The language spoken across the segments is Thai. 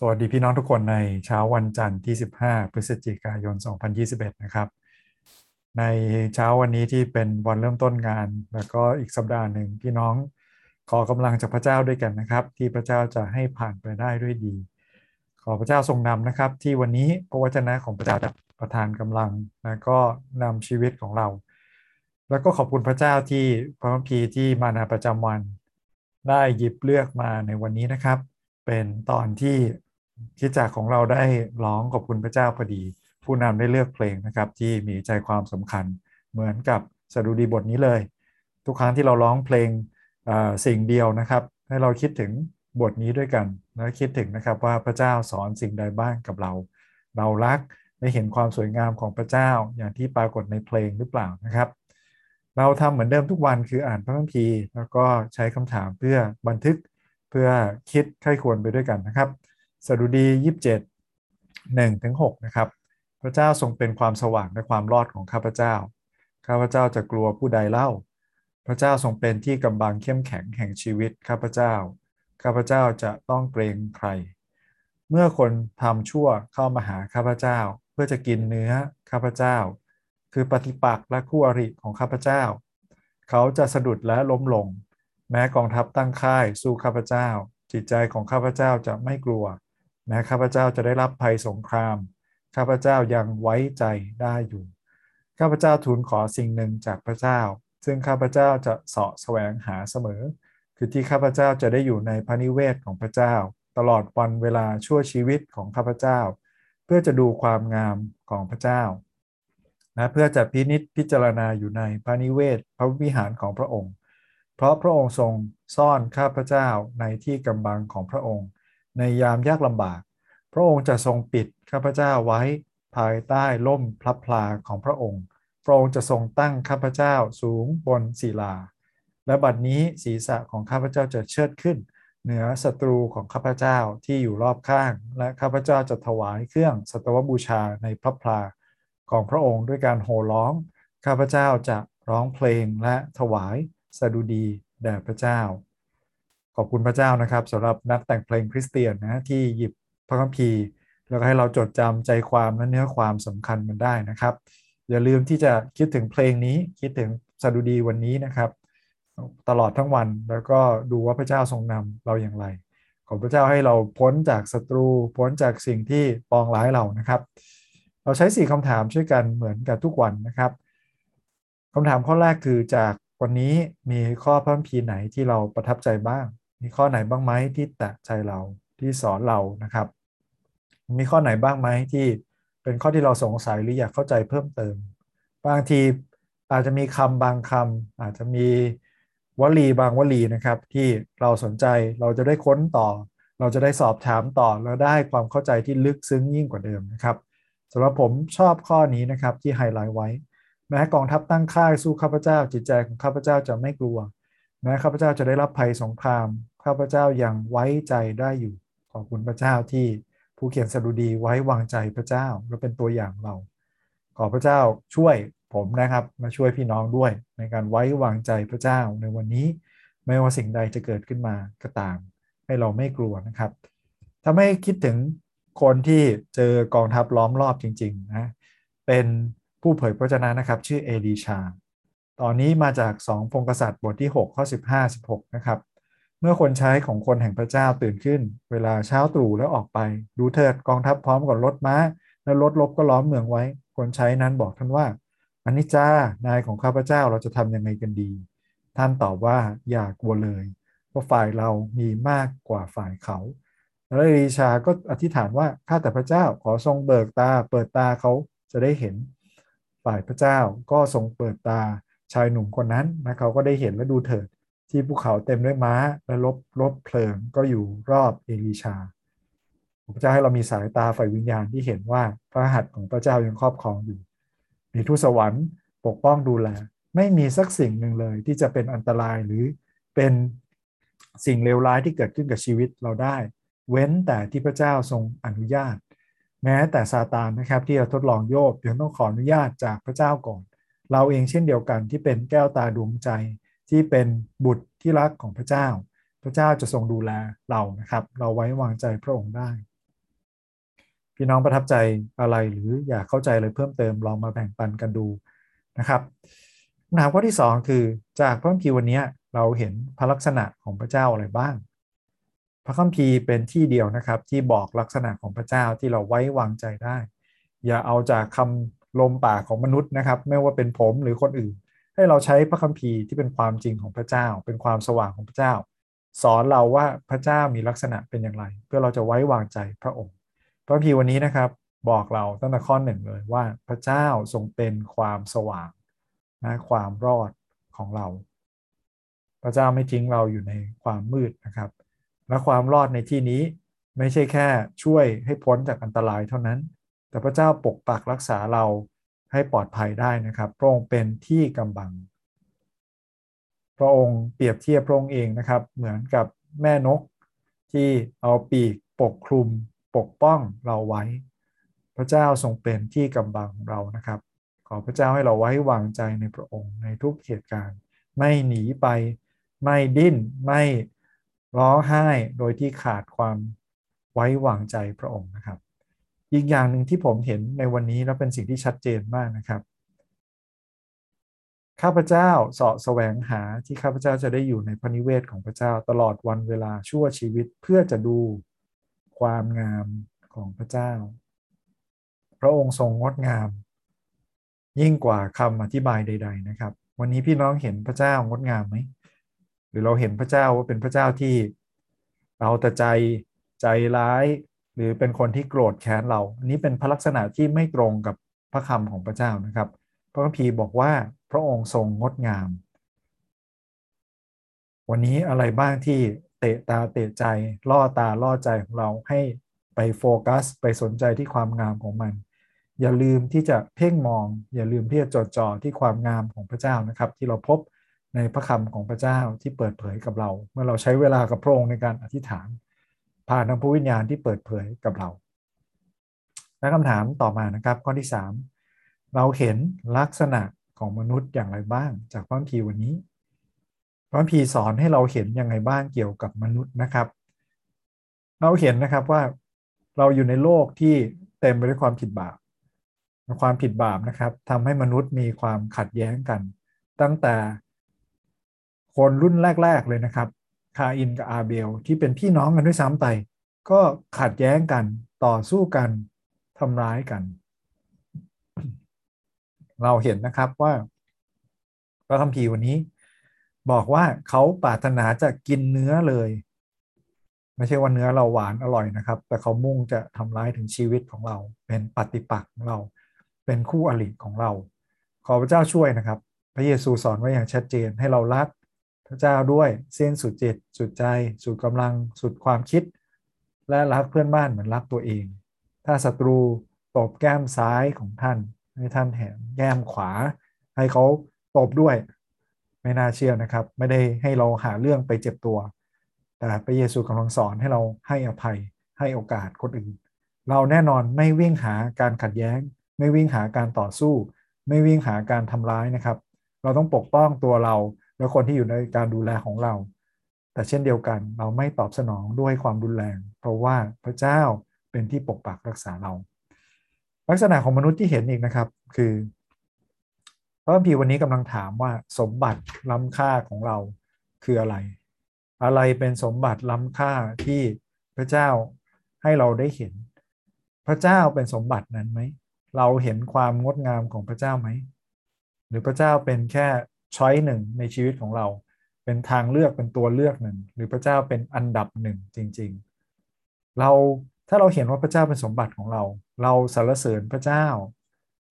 สวัสดีพี่น้องทุกคนในเช้าวันจันทร์ที่ 15 พฤศจิกายน 2021 นะครับ ในเช้าวันนี้ที่เป็นวันเริ่มต้นงาน แล้วก็อีกสัปดาห์หนึ่งพี่น้องขอกำลังจากพระเจ้าด้วยกันนะครับ ที่พระเจ้าจะให้ผ่านไปได้ด้วยดี ขอพระเจ้าทรงนำนะครับ ที่วันนี้พระวจนะของพระเจ้าจะประทานกำลังและก็นำชีวิตของเรา แล้วก็ขอบคุณพระเจ้าที่พระคัมภีร์ที่มาในประจำวัน ได้หยิบเลือกมาในวันนี้นะครับ เป็นตอนที่ คิดจากของเราได้ร้องขอบคุณพระเจ้าพอดี ผู้นำได้เลือกเพลงนะครับ ที่มีใจความสำคัญเหมือนกับสดุดีบทนี้เลย ทุกครั้งที่เราร้องเพลงสิ่งเดียวนะครับ ให้เราคิดถึงบทนี้ด้วยกันแล้วคิดถึงนะครับว่าพระเจ้าสอนสิ่งใดบ้างกับเรา เรารักได้เห็นความสวยงามของพระเจ้าอย่างที่ปรากฏในเพลงหรือเปล่านะครับ เราทำเหมือนเดิมทุกวันคืออ่านพระคัมภีร์แล้วก็ใช้คำถามเพื่อบันทึกเพื่อคิดใครควรไปด้วยกันนะครับ สดุดี 27 1ถึง6นะครับ พระเจ้าทรงเป็นความสว่างและความรอดของข้าพเจ้า ข้าพเจ้าจะกลัวผู้ใดเล่า พระเจ้าทรงเป็นที่กำบังเข้มแข็งแห่งชีวิตข้าพเจ้า ข้าพเจ้าจะต้องเกรงใคร เมื่อคนทำชั่วเข้ามาหาข้าพเจ้า เพื่อจะกินเนื้อข้าพเจ้า คือปฏิปักษ์และคู่อริของข้าพเจ้า เขาจะสะดุดและล้มลง แม้กองทัพตั้งค่ายสู้ข้าพเจ้า จิตใจของข้าพเจ้าจะไม่กลัว แม้ข้าพเจ้าจะได้รับภัยสงคราม ข้าพเจ้ายังไว้ใจได้อยู่ ข้าพเจ้าทูลขอสิ่งหนึ่งจากพระเจ้า ซึ่งข้าพเจ้าจะเสาะแสวงหาเสมอ คือที่ข้าพเจ้าจะได้อยู่ในพระนิเวศของพระเจ้า ตลอดวันเวลาชั่วชีวิตของข้าพเจ้า เพื่อจะดูความงามของพระเจ้านะเพื่อจะพินิษพิจารณาอยู่ในพระนิเวศพระวิหารของพระองค์ เพราะพระองค์ทรงซ่อนข้าพเจ้าในที่กำบังของพระองค์ ในยามยากลำบาก พระองค์จะทรงปิดข้าพเจ้าไว้ภายใต้ล่มพลับพลาของพระองค์ พระองค์จะทรงตั้งข้าพเจ้าสูงบนศิลา และบัดนี้ศีรษะของข้าพเจ้าจะเชิดขึ้น เหนือศัตรูของข้าพเจ้าที่อยู่รอบข้าง และข้าพเจ้าจะถวายเครื่องสัตวบูชาในพระพลาของพระองค์ด้วยการโห่ร้อง ข้าพเจ้าจะร้องเพลงและถวายสดุดีแด่พระเจ้า ขอบคุณพระเจ้านะครับสำหรับนักแต่งเพลงคริสเตียนนะที่หยิบพระคัมภีร์ แล้วก็ให้เราจดจำใจความและเนื้อความสำคัญมันได้นะครับ อย่าลืมที่จะคิดถึงเพลงนี้คิดถึงสดุดีวันนี้นะครับ ตลอดทั้งวันแล้วก็ดูว่าพระเจ้าทรงนำเราอย่างไร ขอพระเจ้าให้เราพ้นจากศัตรู พ้นจากสิ่งที่ปองร้ายเรานะครับ เราใช้สี่คำถามช่วยกันเหมือนกับทุกวันนะครับคำถามข้อแรกคือจากวันนี้มีข้อพระคัมภีร์ไหนที่เราประทับใจบ้าง มีข้อไหนบ้างไหมที่แตะใจเราที่สอนเรานะครับ มีข้อไหนบ้างไหมที่เป็นข้อที่เราสงสัยหรืออยากเข้าใจเพิ่มเติม บางทีอาจจะมีคำบางคำอาจจะมีวลีบางวลีนะครับ ที่เราสนใจเราจะได้ค้นต่อ เราจะได้สอบถามต่อแล้วได้ความเข้าใจที่ลึกซึ้งยิ่งกว่าเดิมนะครับสำหรับผมชอบข้อนี้นะครับที่ไฮไลท์ไว้ แม้กองทัพตั้งค่ายสู้ข้าพเจ้า จิตใจของข้าพเจ้าจะไม่กลัว แม้ข้าพเจ้าจะได้รับภัยสงคราม ข้าพเจ้ายังไว้ใจได้อยู่ ขอบคุณพระเจ้าที่ผู้เขียนสดุดีไว้วางใจพระเจ้าและเป็นตัวอย่างเรา ขอพระเจ้าช่วยผมนะครับ มาช่วยพี่น้องด้วย ในการไว้วางใจพระเจ้าในวันนี้ ไม่ว่าสิ่งใดจะเกิดขึ้นมาก็ตาม ให้เราไม่กลัวนะครับถ้าไม่คิดถึงคนที่เจอกองทัพล้อมรอบจริง ๆ นะ เป็นผู้เผยพระชนะนะครับ ชื่อเอลีชา ตอนนี้มาจากสองพงกษัตริย์บทที่ 6 ข้อ 15 16 นะครับ เมื่อคนใช้ของคนแห่งพระเจ้าตื่นขึ้น เวลาเช้าตรู่แล้วออกไป ดูเถิดกองทัพพร้อมกับรถม้า และรถลบก็ล้อมเมืองไว้ คนใช้นั้นบอกท่านว่าอันนี้จ้านายของข้าพเจ้าเราจะทำยังไงกันดี ท่านตอบว่าอย่ากลัวเลยเพราะฝ่ายเรามีมากกว่าฝ่ายเขาแล้วเอลีชาก็อธิษฐานว่าข้าแต่พระเจ้าขอทรงเบิกตา เปิดตาเขาจะได้เห็น ฝ่ายพระเจ้าก็ทรงเปิดตา ชายหนุ่มคนนั้นนะเขาก็ได้เห็นและดูเถิดที่ภูเขาเต็มด้วยม้า และรบรบเพลิงก็อยู่รอบเอลีชาพระเจ้าให้เรามีสายตาฝ่ายวิญญาณที่เห็นว่าพระหัตถ์ของพระเจ้ายังครอบครองอยู่ มีทูตสวรรค์ปกป้องดูแล ไม่มีสักสิ่งหนึ่งเลยที่จะเป็นอันตรายหรือเป็นสิ่งเลวร้ายที่เกิดขึ้นกับชีวิตเราได้ เว้นแต่ที่พระเจ้าทรงอนุญาต แม้แต่ซาตานนะครับที่จะทดลองโยบยังต้องขออนุญาตจากพระเจ้าก่อน เราเองเช่นเดียวกันที่เป็นแก้วตาดวงใจ ที่เป็นบุตรที่รักของพระเจ้า พระเจ้าจะทรงดูแลเรานะครับ เราไว้วางใจพระองค์ได้ พี่น้องประทับใจอะไรหรืออยากเข้าใจอะไรเพิ่มเติมลองมาแบ่งปันกันดูนะครับคำถามข้อที่ 2 คือจากพระคัมภีร์วันนี้เราเห็นพระลักษณะของพระเจ้าอะไรบ้าง พระคัมภีร์เป็นที่เดียวนะครับที่บอกลักษณะของพระเจ้าที่เราไว้วางใจได้ อย่าเอาจากคำ ลมปากของมนุษย์นะครับ ไม่ว่าเป็นผมหรือคนอื่น ให้เราใช้พระคัมภีร์ที่เป็นความจริงของพระเจ้า เป็นความสว่างของพระเจ้า สอนเราว่าพระเจ้ามีลักษณะเป็นอย่างไร เพื่อเราจะไว้วางใจพระองค์ พระคัมภีร์วันนี้นะครับ บอกเราตั้งแต่ข้อหนึ่งเลยว่าพระเจ้าทรงเป็นความสว่างนะความรอดของเรา พระเจ้าไม่ทิ้งเราอยู่ในความมืดนะครับ และความรอดในที่นี้ไม่ใช่แค่ช่วยให้พ้นจากอันตรายเท่านั้น แต่พระเจ้าปกปักรักษาเราให้ปลอดภัยได้นะครับพระองค์เป็นที่กำบัง พระองค์เปรียบเทียบพระองค์เองนะครับ เหมือนกับแม่นกที่เอาปีกปกคลุมปกป้องเราไว้ พระเจ้าทรงเป็นที่กำบังของเรานะครับ ขอพระเจ้าให้เราไว้วางใจในพระองค์ในทุกเหตุการณ์ ไม่หนีไป ไม่ดิ้น ไม่ร้องไห้โดยที่ขาดความไว้วางใจพระองค์นะครับ อีกอย่างหนึ่งที่ผมเห็นในวันนี้แล้วเป็นสิ่งที่ชัดเจนมากนะครับ ข้าพเจ้าเสาะแสวงหาที่ข้าพเจ้าจะได้อยู่ในพระนิเวศของพระเจ้าตลอดวันเวลาชั่วชีวิตเพื่อจะดูความงามของพระเจ้า พระองค์ทรงงดงาม ยิ่งกว่าคำอธิบายใด ๆ นะครับ วันนี้พี่น้องเห็นพระเจ้างดงามไหมหรือเราเห็นพระเจ้าว่าเป็นพระเจ้าที่เราแต่ใจใจร้าย หรือเป็นคนที่โกรธแค้นเราอันนี้เป็นพระลักษณะที่ไม่ตรงกับพระคำของพระเจ้านะครับ พระคัมภีร์บอกว่าพระองค์ทรงงดงาม วันนี้อะไรบ้างที่เตะตาเตะใจ ล่อตาล่อใจของเราให้ไปโฟกัส ไปสนใจที่ความงามของมัน อย่าลืมที่จะเพ่งมอง อย่าลืมที่จะจดจ่อที่ความงามของพระเจ้านะครับ ที่เราพบในพระคำของพระเจ้าที่เปิดเผยกับเรา เมื่อเราใช้เวลากับพระองค์ในการอธิษฐาน ผ่านทางพระวิญญาณที่เปิดเผยกับเรา และคำถามต่อมานะครับ ข้อที่ 3 เราเห็นลักษณะของมนุษย์อย่างไรบ้าง จากพระคัมภีร์วันนี้พระคัมภีร์สอนให้เราเห็นยังไงบ้างเกี่ยวกับมนุษย์นะครับ เราเห็นนะครับว่าเราอยู่ในโลกที่เต็มไปด้วยความผิดบาปความผิดบาปนะครับทำให้มนุษย์มีความขัดแย้งกัน ตั้งแต่คนรุ่นแรก ๆเลยนะครับ คาอินกับอาเบล ที่เป็นพี่น้องกันด้วยซ้ำไป ก็ขัดแย้งกันต่อสู้กันทำร้ายกัน เราเห็นนะครับว่าพระคัมภีร์วันนี้ บอกว่าเขาปรารถนาจะกินเนื้อเลย ไม่ใช่ว่าเนื้อเราหวานอร่อยนะครับ แต่เขามุ่งจะทำร้ายถึงชีวิตของเรา เป็นปฏิปักษ์ของเรา เป็นคู่อริของเรา ขอพระเจ้าช่วยนะครับ พระเยซูสอนไว้อย่างชัดเจนให้เรารัก พระเจ้าด้วยเส้นสุดจิต สุดใจ สุดกำลัง สุดความคิด และรักเพื่อนบ้านเหมือนรักตัวเอง ถ้าศัตรูตบแก้มซ้ายของท่านให้ท่านแหมแก้มขวา ให้เขาตบด้วย ไม่น่าเชื่อนะครับ ไม่ได้ให้เราหาเรื่องไปเจ็บตัว แต่พระเยซูกำลังสอนให้เราให้อภัยให้โอกาสคนอื่น เราแน่นอนไม่วิ่งหาการขัดแย้ง ไม่วิ่งหาการต่อสู้ ไม่วิ่งหาการทำร้ายนะครับ เราต้องปกป้องตัวเรา และคนที่อยู่ในการดูแลของเรา แต่เช่นเดียวกันเราไม่ตอบสนองด้วยความรุนแรง เพราะว่าพระเจ้าเป็นที่ปกปักรักษาเรา ลักษณะของมนุษย์ที่เห็นอีกนะครับคือพระพีวันนี้กำลังถามว่าสมบัติล้ำค่าของเราคืออะไร อะไรเป็นสมบัติล้ำค่าที่พระเจ้าให้เราได้เห็น พระเจ้าเป็นสมบัตินั้นไหม เราเห็นความงดงามของพระเจ้าไหม หรือพระเจ้าเป็นแค่ ช้อยหนึ่งในชีวิตของเรา เป็นทางเลือกเป็นตัวเลือกหนึ่ง หรือพระเจ้าเป็นอันดับหนึ่งจริง ๆ เราถ้าเราเห็นว่าพระเจ้าเป็นสมบัติของเรา เราสรรเสริญพระเจ้า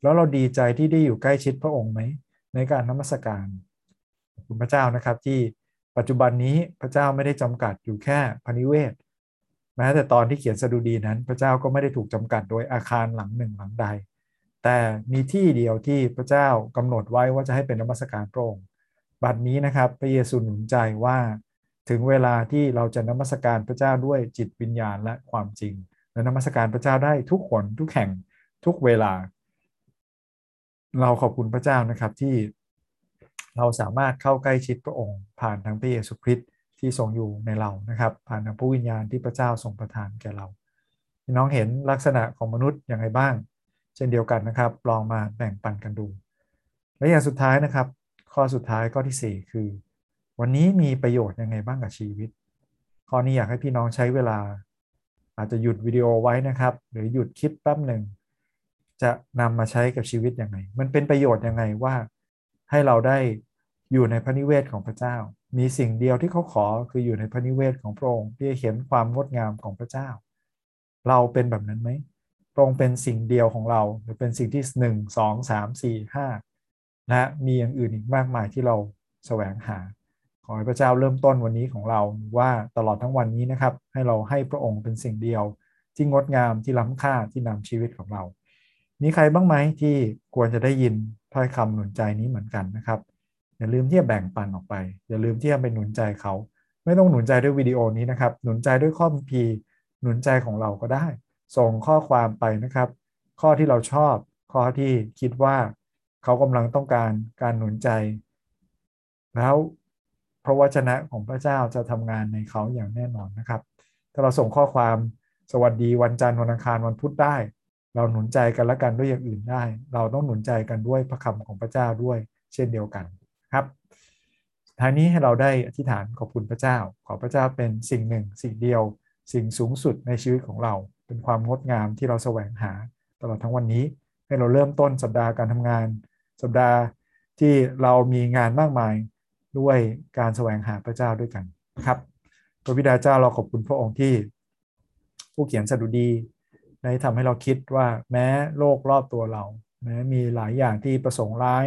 แล้วเราดีใจที่ได้อยู่ใกล้ชิดพระองค์ไหมในการนมัสการคุณพระเจ้านะครับที่ปัจจุบันนี้พระเจ้าไม่ได้จำกัดอยู่แค่พนิเวศแม้แต่ตอนที่เขียนสดุดีนั้น พระเจ้าก็ไม่ได้ถูกจำกัดโดยอาคารหลังหนึ่งหลังใด แต่มีที่เดียวที่พระเจ้ากำหนดไว้ว่าจะให้เป็นนมัสการพระองค์บัดนี้นะครับพระเยซูหนุนใจว่าถึงเวลาที่เราจะนมัสการพระเจ้าด้วยจิตวิญญาณและความจริง และนมัสการพระเจ้าได้ทุกคนทุกแห่งทุกเวลา เราขอบคุณพระเจ้านะครับที่เราสามารถเข้าใกล้ชิดพระองค์ ผ่านทางพระเยซูคริสต์ที่ทรงอยู่ในเรานะครับ ผ่านทางพระวิญญาณที่พระเจ้าทรงประทานแก่เราพี่น้องเห็นลักษณะของมนุษย์อย่างไรบ้าง เช่นเดียวกันนะครับ ลองมาแบ่งปันกันดู และอย่างสุดท้ายนะครับ ข้อสุดท้ายข้อที่ 4 คือ วันนี้มีประโยชน์ยังไงบ้างกับชีวิต ข้อนี้อยากให้พี่น้องใช้เวลา อาจจะหยุดวิดีโอไว้นะครับ หรือหยุดคลิปแป๊บหนึ่งจะนำมาใช้กับชีวิตยังไง มันเป็นประโยชน์ยังไงว่าให้เราได้อยู่ในพระนิเวศของพระเจ้า มีสิ่งเดียวที่เขาขอคืออยู่ในพระนิเวศของพระองค์ที่เห็นความงดงามของพระเจ้า เราเป็นแบบนั้นไหม พระองค์เป็นสิ่งเดียวของเรา หรือเป็นสิ่งที่หนึ่งสองสามสี่ห้าและมีอย่างอื่นอีกมากมายที่เราแสวงหา ขอให้พระเจ้าเริ่มต้นวันนี้ของเราว่าตลอดทั้งวันนี้นะครับ ให้เราให้พระองค์เป็นสิ่งเดียว ที่งดงามที่ล้ำค่าที่นำชีวิตของเรา มีใครบ้างไหมที่ควรจะได้ยินถ้อยคำหนุนใจนี้เหมือนกันนะครับ อย่าลืมที่จะแบ่งปันออกไป อย่าลืมที่จะไปหนุนใจเขา ไม่ต้องหนุนใจด้วยวิดีโอนี้นะครับ หนุนใจด้วยข้อพีหนุนใจของเราก็ได้ ส่งข้อความไปนะครับ ข้อที่เราชอบ ข้อที่คิดว่าเขากำลังต้องการการหนุนใจ แล้วพระวจนะของพระเจ้าจะทำงานในเขาอย่างแน่นอนนะครับ ถ้าเราส่งข้อความสวัสดีวันจันทร์วันอังคารวันพุธได้ เราหนุนใจกันและกันด้วยอย่างอื่นได้ เราต้องหนุนใจกันด้วยพระคำของพระเจ้าด้วย เช่นเดียวกันครับท้ายนี้ให้เราได้อธิษฐานขอบคุณพระเจ้า ขอพระเจ้าเป็นสิ่งหนึ่ง สิ่งเดียว สิ่งสูงสุดในชีวิตของเรา เป็นความงดงามที่เราแสวงหาตลอดทั้งวันนี้ ให้เราเริ่มต้นสัปดาห์การทำงาน สัปดาห์ที่เรามีงานมากมายด้วยการแสวงหาพระเจ้าด้วยกันครับพระบิดาเจ้าเราขอบคุณพระองค์ที่ ผู้เขียนสดุดีได้ทำให้เราคิดว่าแม้โลกรอบตัวเรา แม้มีหลายอย่างที่ประสงค์ร้าย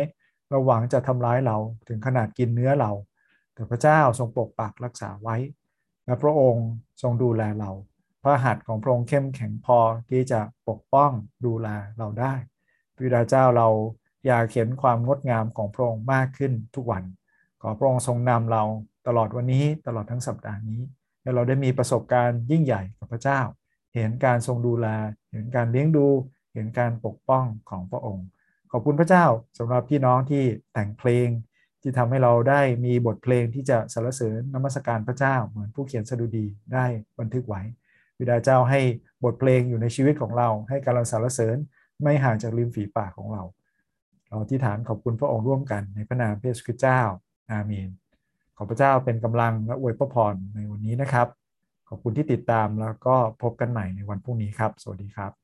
เราหวังจะทำร้ายเราถึงขนาดกินเนื้อเรา แต่พระเจ้าทรงปกปักรักษาไว้ และพระองค์ทรงดูแลเรา พระหัตถ์ของพระองค์เข้มแข็งพอที่จะปกป้องดูแลเราได้พระบิดาเจ้าเราอยากเห็นความงดงามของพระองค์มากขึ้นทุกวัน ขอพระองค์ทรงนำเราตลอดวันนี้ตลอดทั้งสัปดาห์นี้ให้เราได้มีประสบการณ์ยิ่งใหญ่กับพระเจ้า เห็นการทรงดูแล เห็นการเลี้ยงดู เห็นการปกป้องของพระองค์ ขอบคุณพระเจ้าสำหรับพี่น้องที่แต่งเพลง ที่ทำให้เราได้มีบทเพลงที่จะสรรเสริญนมัสการพระเจ้า เหมือนผู้เขียนสดุดีได้บันทึกไว้ วิดาเจ้าให้บทเพลงอยู่ในชีวิตของเรา ให้การสรรเสริญไม่ห่างจากริมฝีปากของเรา เราที่ฐานขอบคุณพระองค์ร่วมกันในพระนามพระเยซูคริสต์เจ้า อาเมน ขอพระเจ้าเป็นกำลังและอวยพระพรในวันนี้นะครับ ขอบคุณที่ติดตามแล้วก็พบกันใหม่ในวันพรุ่งนี้ครับ สวัสดีครับ